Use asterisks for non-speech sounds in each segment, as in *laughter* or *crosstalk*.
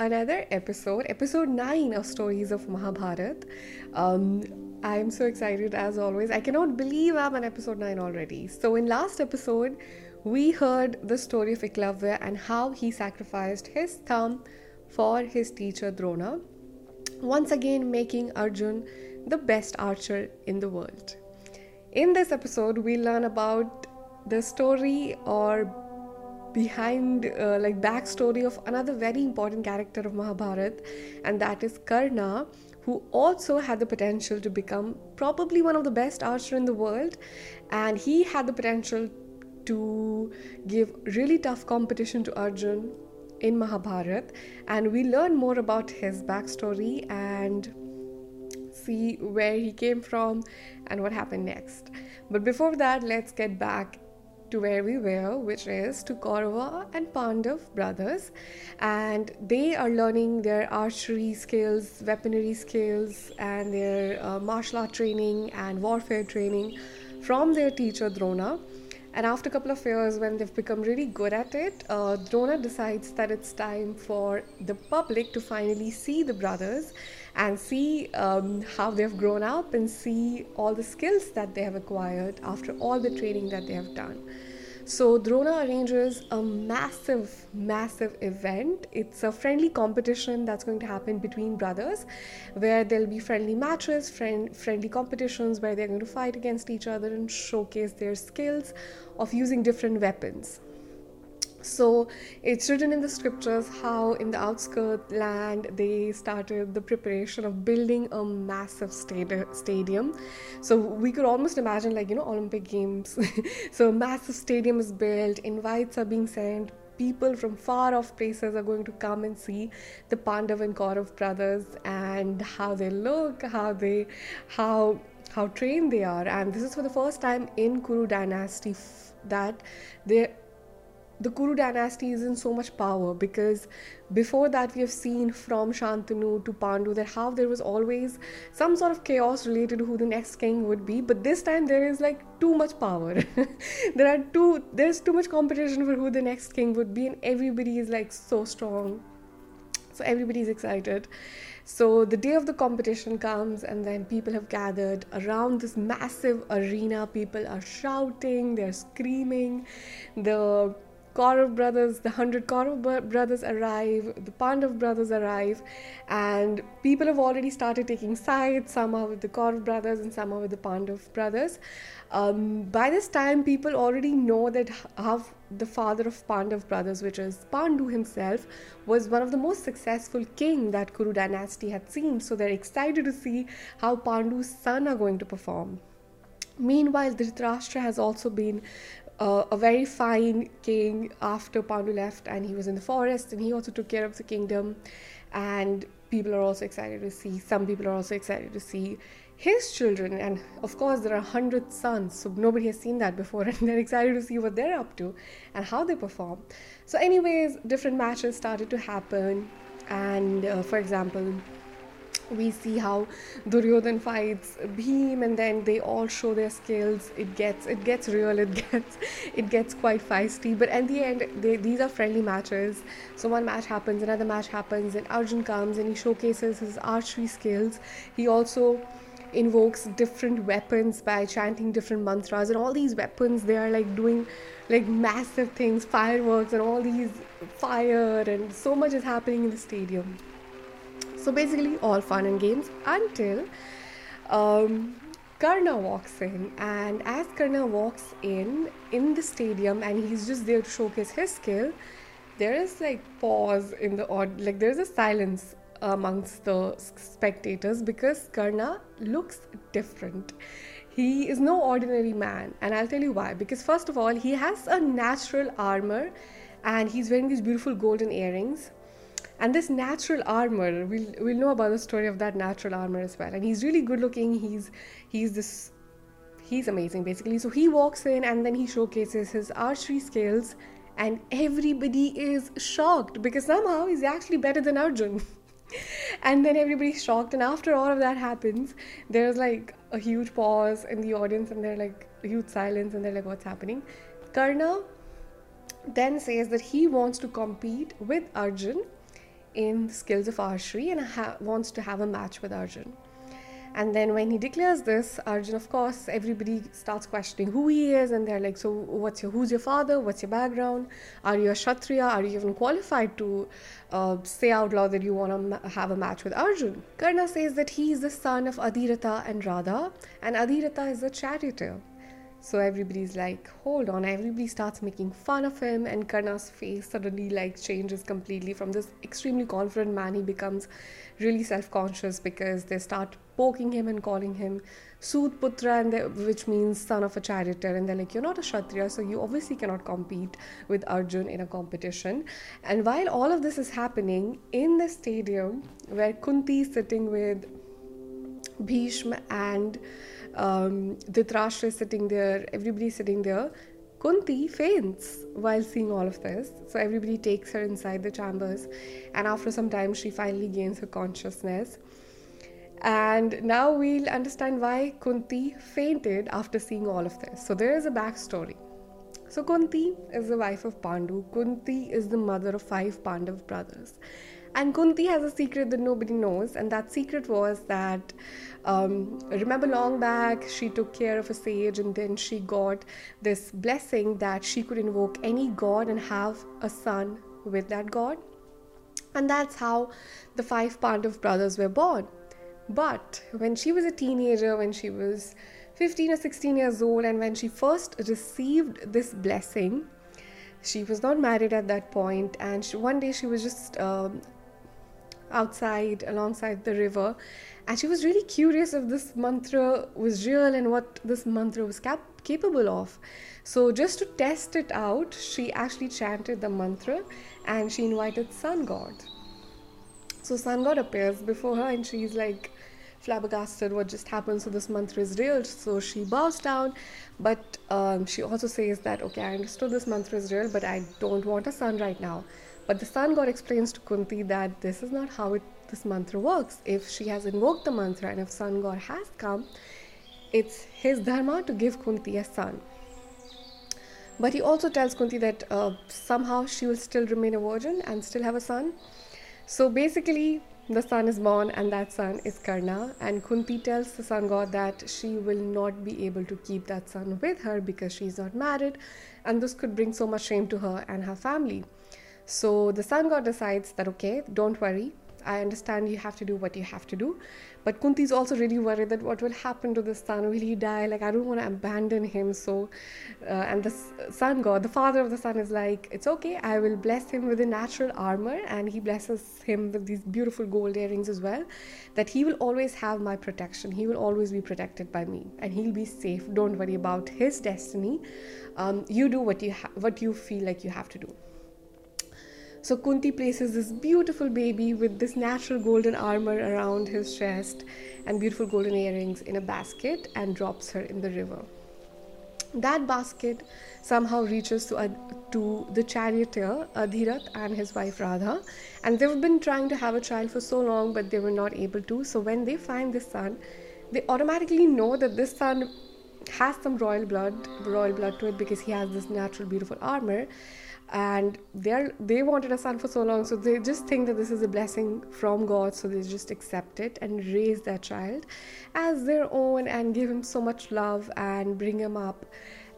another episode, episode 9 of Stories of Mahabharat. Um, I'm so excited as always. I cannot believe I'm on episode 9 already. So, in last episode, we heard the story of Eklavya and how he sacrificed his thumb for his teacher Drona, once again making Arjun the best archer in the world. In this episode, we learn about the story or behind uh, like backstory of another very important character of Mahabharat and that is Karna who also had the potential to become probably one of the best archer in the world and he had the potential to give really tough competition to Arjun in Mahabharat and we learn more about his backstory and see where he came from and what happened next. But before that, let's get back to where we were, which is to Kaurava and Pandav brothers, and they are learning their archery skills, weaponry skills, and their uh, martial art training and warfare training from their teacher Drona. And after a couple of years, when they've become really good at it, uh, Drona decides that it's time for the public to finally see the brothers and see um, how they've grown up and see all the skills that they have acquired after all the training that they have done. So, Drona arranges a massive, massive event. It's a friendly competition that's going to happen between brothers where there'll be friendly matches, friend, friendly competitions where they're going to fight against each other and showcase their skills of using different weapons. So it's written in the scriptures how in the outskirt land they started the preparation of building a massive stadium. So we could almost imagine like you know Olympic games. *laughs* so a massive stadium is built, invites are being sent, people from far off places are going to come and see the Pandav and Kaurav brothers and how they look, how they how how trained they are and this is for the first time in Kuru dynasty that they the Kuru dynasty is in so much power because before that we have seen from Shantanu to Pandu that how there was always some sort of chaos related to who the next king would be, but this time there is like too much power. *laughs* there are too there's too much competition for who the next king would be, and everybody is like so strong. So everybody is excited. So the day of the competition comes, and then people have gathered around this massive arena. People are shouting, they're screaming. The Kaurav brothers, the hundred Kaurav brothers arrive, the Pandav brothers arrive, and people have already started taking sides. Some are with the Kaurav brothers and some are with the Pandav brothers. Um, by this time, people already know that how the father of Pandav brothers, which is Pandu himself, was one of the most successful king that Kuru dynasty had seen. So they're excited to see how Pandu's son are going to perform. Meanwhile, Dhritarashtra has also been uh, a very fine king after Pandu left, and he was in the forest, and he also took care of the kingdom. And people are also excited to see. Some people are also excited to see his children, and of course, there are hundred sons, so nobody has seen that before, *laughs* and they're excited to see what they're up to and how they perform. So, anyways, different matches started to happen, and uh, for example we see how Duryodhan fights Bhim and then they all show their skills. It gets it gets real it *laughs* gets it gets quite feisty. But at the end they, these are friendly matches. So one match happens another match happens and Arjun comes and he showcases his archery skills. He also invokes different weapons by chanting different mantras and all these weapons they are like doing like massive things fireworks and all these fire and so much is happening in the stadium so basically, all fun and games until um, Karna walks in, and as Karna walks in in the stadium, and he's just there to showcase his skill, there is like pause in the odd, like there's a silence amongst the spectators because Karna looks different. He is no ordinary man, and I'll tell you why. Because first of all, he has a natural armor, and he's wearing these beautiful golden earrings and this natural armor we'll, we'll know about the story of that natural armor as well. And he's really good looking. He's he's this he's amazing basically. So he walks in and then he showcases his archery skills. And everybody is shocked because somehow he's actually better than arjun. *laughs* And then everybody's shocked. And after all of that happens there's like a huge pause in the audience and they're like a huge silence and they're like what's happening? Karna then says that he wants to compete with arjun in skills of archery and ha- wants to have a match with Arjun. And then when he declares this, Arjun, of course, everybody starts questioning who he is, and they're like, "So, what's your who's your father? What's your background? Are you a kshatriya? Are you even qualified to uh, say out loud that you want to have a match with Arjun?" Karna says that he is the son of Adhirata and Radha, and Adhirata is a charioteer. So everybody's like, hold on. Everybody starts making fun of him, and Karna's face suddenly like changes completely from this extremely confident man. He becomes really self-conscious because they start poking him and calling him Sud Putra, and which means son of a charioteer. And they're like, you're not a Kshatriya, so you obviously cannot compete with Arjun in a competition. And while all of this is happening in the stadium where Kunti is sitting with Bhishma and um, Dhritarashtra sitting there, everybody sitting there. Kunti faints while seeing all of this. So everybody takes her inside the chambers, and after some time, she finally gains her consciousness. And now we'll understand why Kunti fainted after seeing all of this. So there is a backstory. So Kunti is the wife of Pandu. Kunti is the mother of five Pandav brothers. And Kunti has a secret that nobody knows, and that secret was that um, remember long back she took care of a sage, and then she got this blessing that she could invoke any god and have a son with that god, and that's how the five Pandav brothers were born. But when she was a teenager, when she was 15 or 16 years old, and when she first received this blessing, she was not married at that point, and she, one day she was just um, outside alongside the river and she was really curious if this mantra was real and what this mantra was cap- capable of. So just to test it out she actually chanted the mantra and she invited sun god. So sun god appears before her and she's like flabbergasted what just happened so this mantra is real so she bows down but um, she also says that okay i understood this mantra is real but i don't want a son right now but the sun god explains to Kunti that this is not how it, this mantra works. If she has invoked the mantra and if sun god has come, it's his dharma to give Kunti a son. But he also tells Kunti that uh, somehow she will still remain a virgin and still have a son. So basically, the son is born, and that son is Karna. And Kunti tells the sun god that she will not be able to keep that son with her because she is not married, and this could bring so much shame to her and her family. So the sun god decides that, okay, don't worry. I understand you have to do what you have to do. But Kunti is also really worried that what will happen to the son? Will he die? Like, I don't want to abandon him. So, uh, and the sun god, the father of the sun, is like, it's okay. I will bless him with a natural armor. And he blesses him with these beautiful gold earrings as well. That he will always have my protection. He will always be protected by me. And he'll be safe. Don't worry about his destiny. Um, you do what you, ha- what you feel like you have to do. So Kunti places this beautiful baby with this natural golden armor around his chest and beautiful golden earrings in a basket and drops her in the river. That basket somehow reaches to, to the charioteer Adhirath and his wife Radha, and they've been trying to have a child for so long, but they were not able to. So when they find this son, they automatically know that this son has some royal blood, royal blood to it because he has this natural, beautiful armor and they're they wanted a son for so long so they just think that this is a blessing from god so they just accept it and raise their child as their own and give him so much love and bring him up.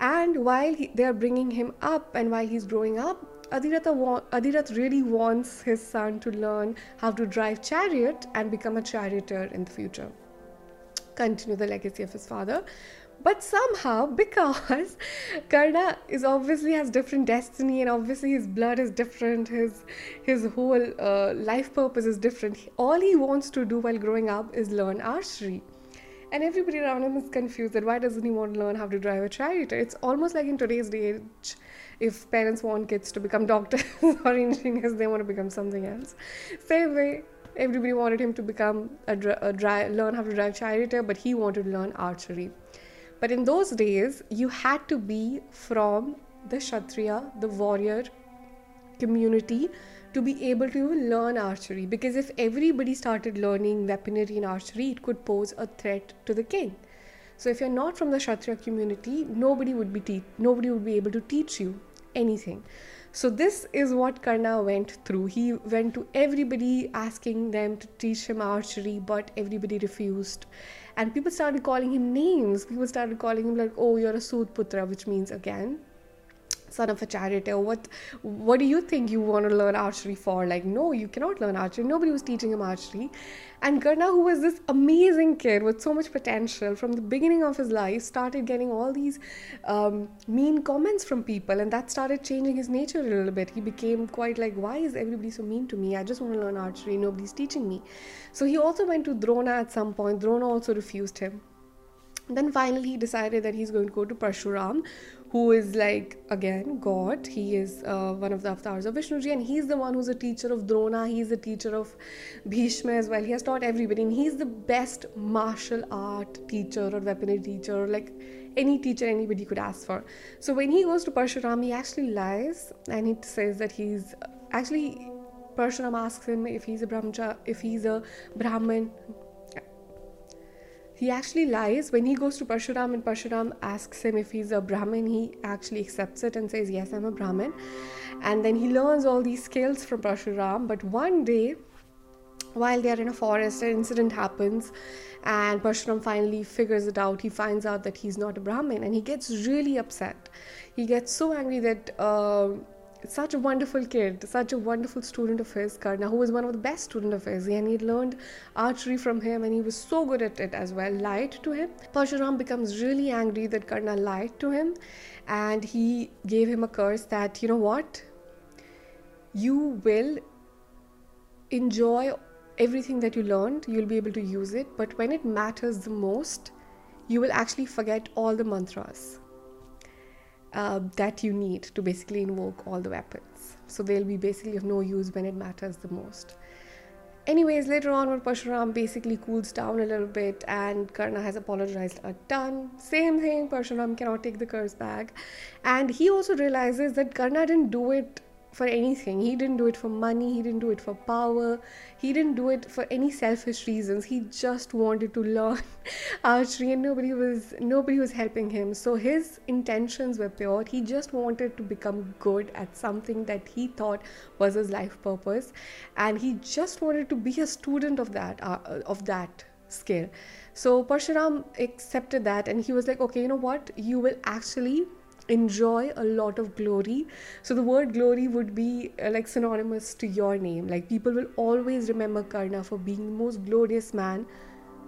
And while he, they're bringing him up and while he's growing up Adhirath, wa- really wants his son to learn how to drive chariot and become a charioteer in the future. Continue the legacy of his father but somehow *laughs* because karna is obviously has different destiny and obviously his blood is different his his whole uh, life purpose is different. All he wants to do while growing up is learn archery and everybody around him is confused that why doesn't he want to learn how to drive a chariot? It's almost like in today's day age if parents want kids to become doctors *laughs* or engineers they want to become something else. Same way everybody wanted him to become a, a learn how to drive chariot but he wanted to learn archery but in those days, you had to be from the Kshatriya, the warrior community, to be able to learn archery. Because if everybody started learning weaponry and archery, it could pose a threat to the king. So if you're not from the Kshatriya community, nobody would be te- nobody would be able to teach you anything. So, this is what Karna went through. He went to everybody asking them to teach him archery, but everybody refused. And people started calling him names. People started calling him, like, oh, you're a Sudputra, which means again, son of a charioteer what what do you think you want to learn archery for? Like no you cannot learn archery. Nobody was teaching him archery. And Karna who was this amazing kid with so much potential from the beginning of his life started getting all these um, mean comments from people and that started changing his nature a little bit. He became quite like why is everybody so mean to me? I just want to learn archery. Nobody's teaching me. So he also went to drona at some point. Drona also refused him. Then finally he decided that he's going to go to Parshuram, who is like again God. He is uh, one of the avatars of Vishnuji, and he's the one who's a teacher of Drona. He's a teacher of Bhishma as well. He has taught everybody, and he's the best martial art teacher or weaponry teacher, like any teacher anybody could ask for. So when he goes to Parshuram, he actually lies and he says that he's actually. Parshuram asks him if he's a brahmcha, if he's a brahmin, he actually lies when he goes to Parshuram and Parshuram asks him if he's a Brahmin. He actually accepts it and says, Yes, I'm a Brahmin. And then he learns all these skills from Parshuram. But one day, while they're in a forest, an incident happens, and Parshuram finally figures it out. He finds out that he's not a Brahmin and he gets really upset. He gets so angry that. Uh, such a wonderful kid, such a wonderful student of his, Karna, who was one of the best student of his, and he learned archery from him, and he was so good at it as well. Lied to him. Parshuram becomes really angry that Karna lied to him, and he gave him a curse that you know what, you will enjoy everything that you learned. You'll be able to use it, but when it matters the most, you will actually forget all the mantras uh, that you need to basically invoke all the weapons. So they'll be basically of no use when it matters the most. Anyways, later on, when Parshuram basically cools down a little bit and Karna has apologized a ton, same thing, Parshuram cannot take the curse back. And he also realizes that Karna didn't do it for anything. He didn't do it for money, he didn't do it for power, he didn't do it for any selfish reasons. He just wanted to *laughs* learn archery and nobody was nobody was helping him. So his intentions were pure. He just wanted to become good at something that he thought was his life purpose and he just wanted to be a student of that uh, of that skill. So Parshuram accepted that and he was like, okay, you know what? You will actually enjoy a lot of glory. So the word glory would be uh, like synonymous to your name. Like people will always remember Karna for being the most glorious man.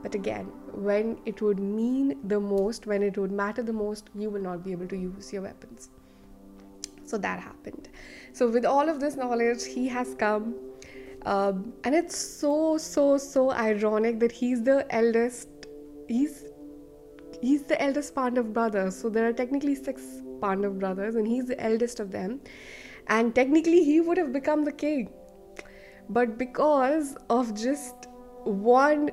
But again, when it would mean the most, when it would matter the most, you will not be able to use your weapons. So that happened. So with all of this knowledge, he has come. Um, and it's so so so ironic that he's the eldest he's he's the eldest Pandav brother. So there are technically six Pandav brothers, and he's the eldest of them. And technically, he would have become the king. But because of just one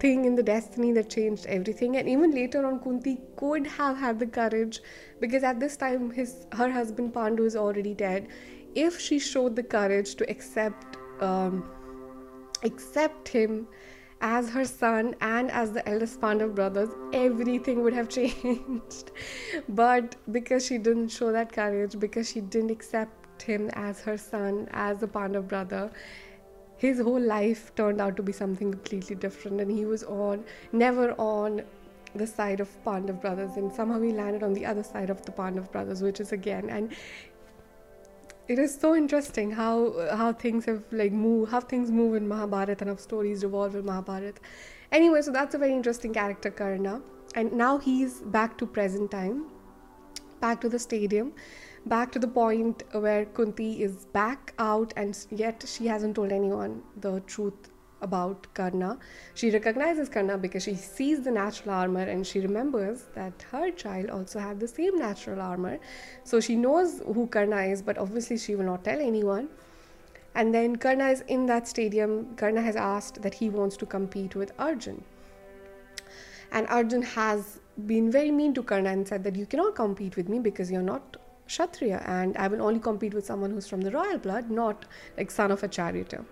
thing in the destiny that changed everything, and even later on, Kunti could have had the courage because at this time, his her husband Pandu is already dead. If she showed the courage to accept um, accept him as her son and as the eldest Pandav brothers, everything would have *laughs* changed. but because she didn't show that courage, because she didn't accept him as her son, as the Pandav brother, his whole life turned out to be something completely different. And he was on, never on the side of Pandav brothers, and somehow he landed on the other side of the Pandav brothers, which is again, and it is so interesting how how things have like move how things move in Mahabharata and how stories revolve in Mahabharata. Anyway, so that's a very interesting character, Karna. And now he's back to present time, back to the stadium, back to the point where Kunti is back out, and yet she hasn't told anyone the truth about Karna. She recognizes Karna because she sees the natural armor and she remembers that her child also had the same natural armor. So she knows who Karna is, but obviously she will not tell anyone. And then Karna is in that stadium. Karna has asked that he wants to compete with Arjun. And Arjun has been very mean to Karna and said that you cannot compete with me because you're not Kshatriya and I will only compete with someone who's from the royal blood, not like son of a charioteer.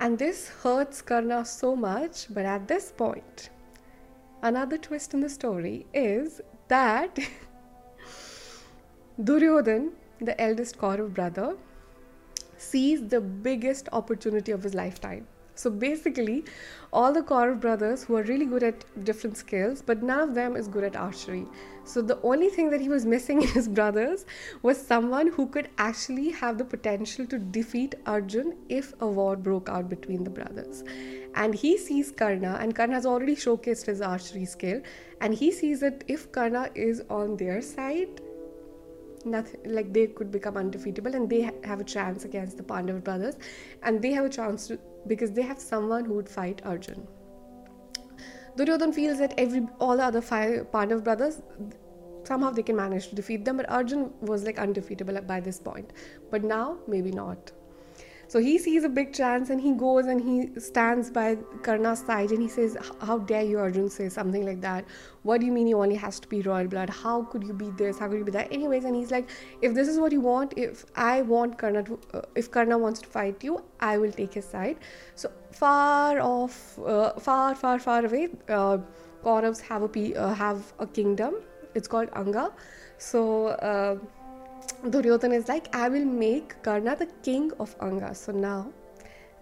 And this hurts Karna so much, but at this point, another twist in the story is that *laughs* Duryodhan the eldest Kaurav brother, sees the biggest opportunity of his lifetime. So basically, all the Kaurav brothers who are really good at different skills, but none of them is good at archery. So the only thing that he was missing *laughs* in his brothers was someone who could actually have the potential to defeat Arjun if a war broke out between the brothers. And he sees Karna, and Karna has already showcased his archery skill, and he sees that if Karna is on their side, nothing like they could become undefeatable and they ha- have a chance against the Pandav brothers and they have a chance to because they have someone who would fight Arjun. Duryodhan feels that every all the other five Pandav brothers somehow they can manage to defeat them, but Arjun was like undefeatable by this point. But now maybe not. So he sees a big chance and he goes and he stands by Karna's side and he says, How dare you, Arjun, say something like that? What do you mean he only has to be royal blood? How could you be this? How could you be that? Anyways, and he's like, If this is what you want, if I want Karna to, uh, if Karna wants to fight you, I will take his side. So far off, uh, far, far, far away, uh, Kauravs have a, uh, have a kingdom. It's called Anga. So, uh, Duryodhana is like, I will make Karna the king of Anga. So now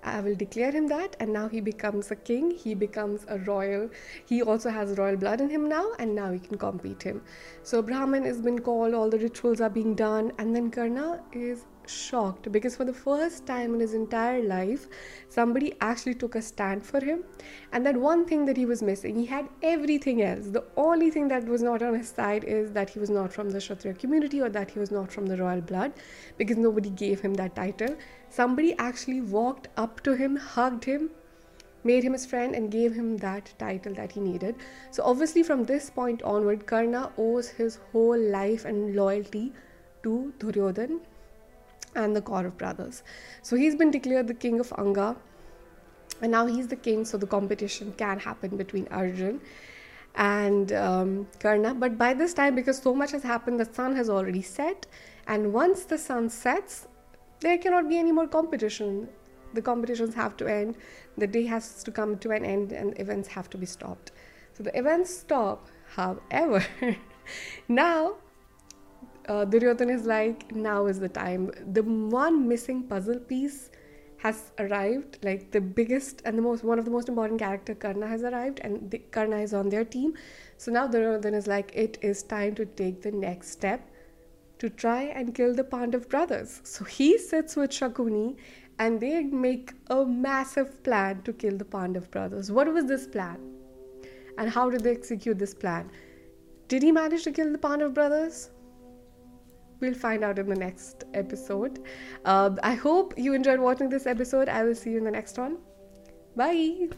I will declare him that, and now he becomes a king. He becomes a royal. He also has royal blood in him now, and now he can compete him. So Brahman has been called, all the rituals are being done, and then Karna is shocked because for the first time in his entire life, somebody actually took a stand for him. And that one thing that he was missing, he had everything else. The only thing that was not on his side is that he was not from the Kshatriya community or that he was not from the royal blood because nobody gave him that title. Somebody actually walked up to him, hugged him, made him his friend and gave him that title that he needed. So, obviously, from this point onward, Karna owes his whole life and loyalty to Duryodhan and the Kaurav brothers. So he's been declared the king of Anga, and now he's the king, so the competition can happen between Arjun and um, Karna. But by this time, because so much has happened, the sun has already set, and once the sun sets, there cannot be any more competition. The competitions have to end, the day has to come to an end, and events have to be stopped. So the events stop. However, *laughs* now uh, Duryodhan is like, now is the time. The one missing puzzle piece has arrived. Like the biggest and the most one of the most important character, Karna, has arrived, and the, Karna is on their team. So now Duryodhan is like, it is time to take the next step to try and kill the Pandav brothers. So he sits with Shakuni and they make a massive plan to kill the Pandav brothers. What was this plan? And how did they execute this plan? Did he manage to kill the Pandav brothers? We'll find out in the next episode. Uh, I hope you enjoyed watching this episode. I will see you in the next one. Bye.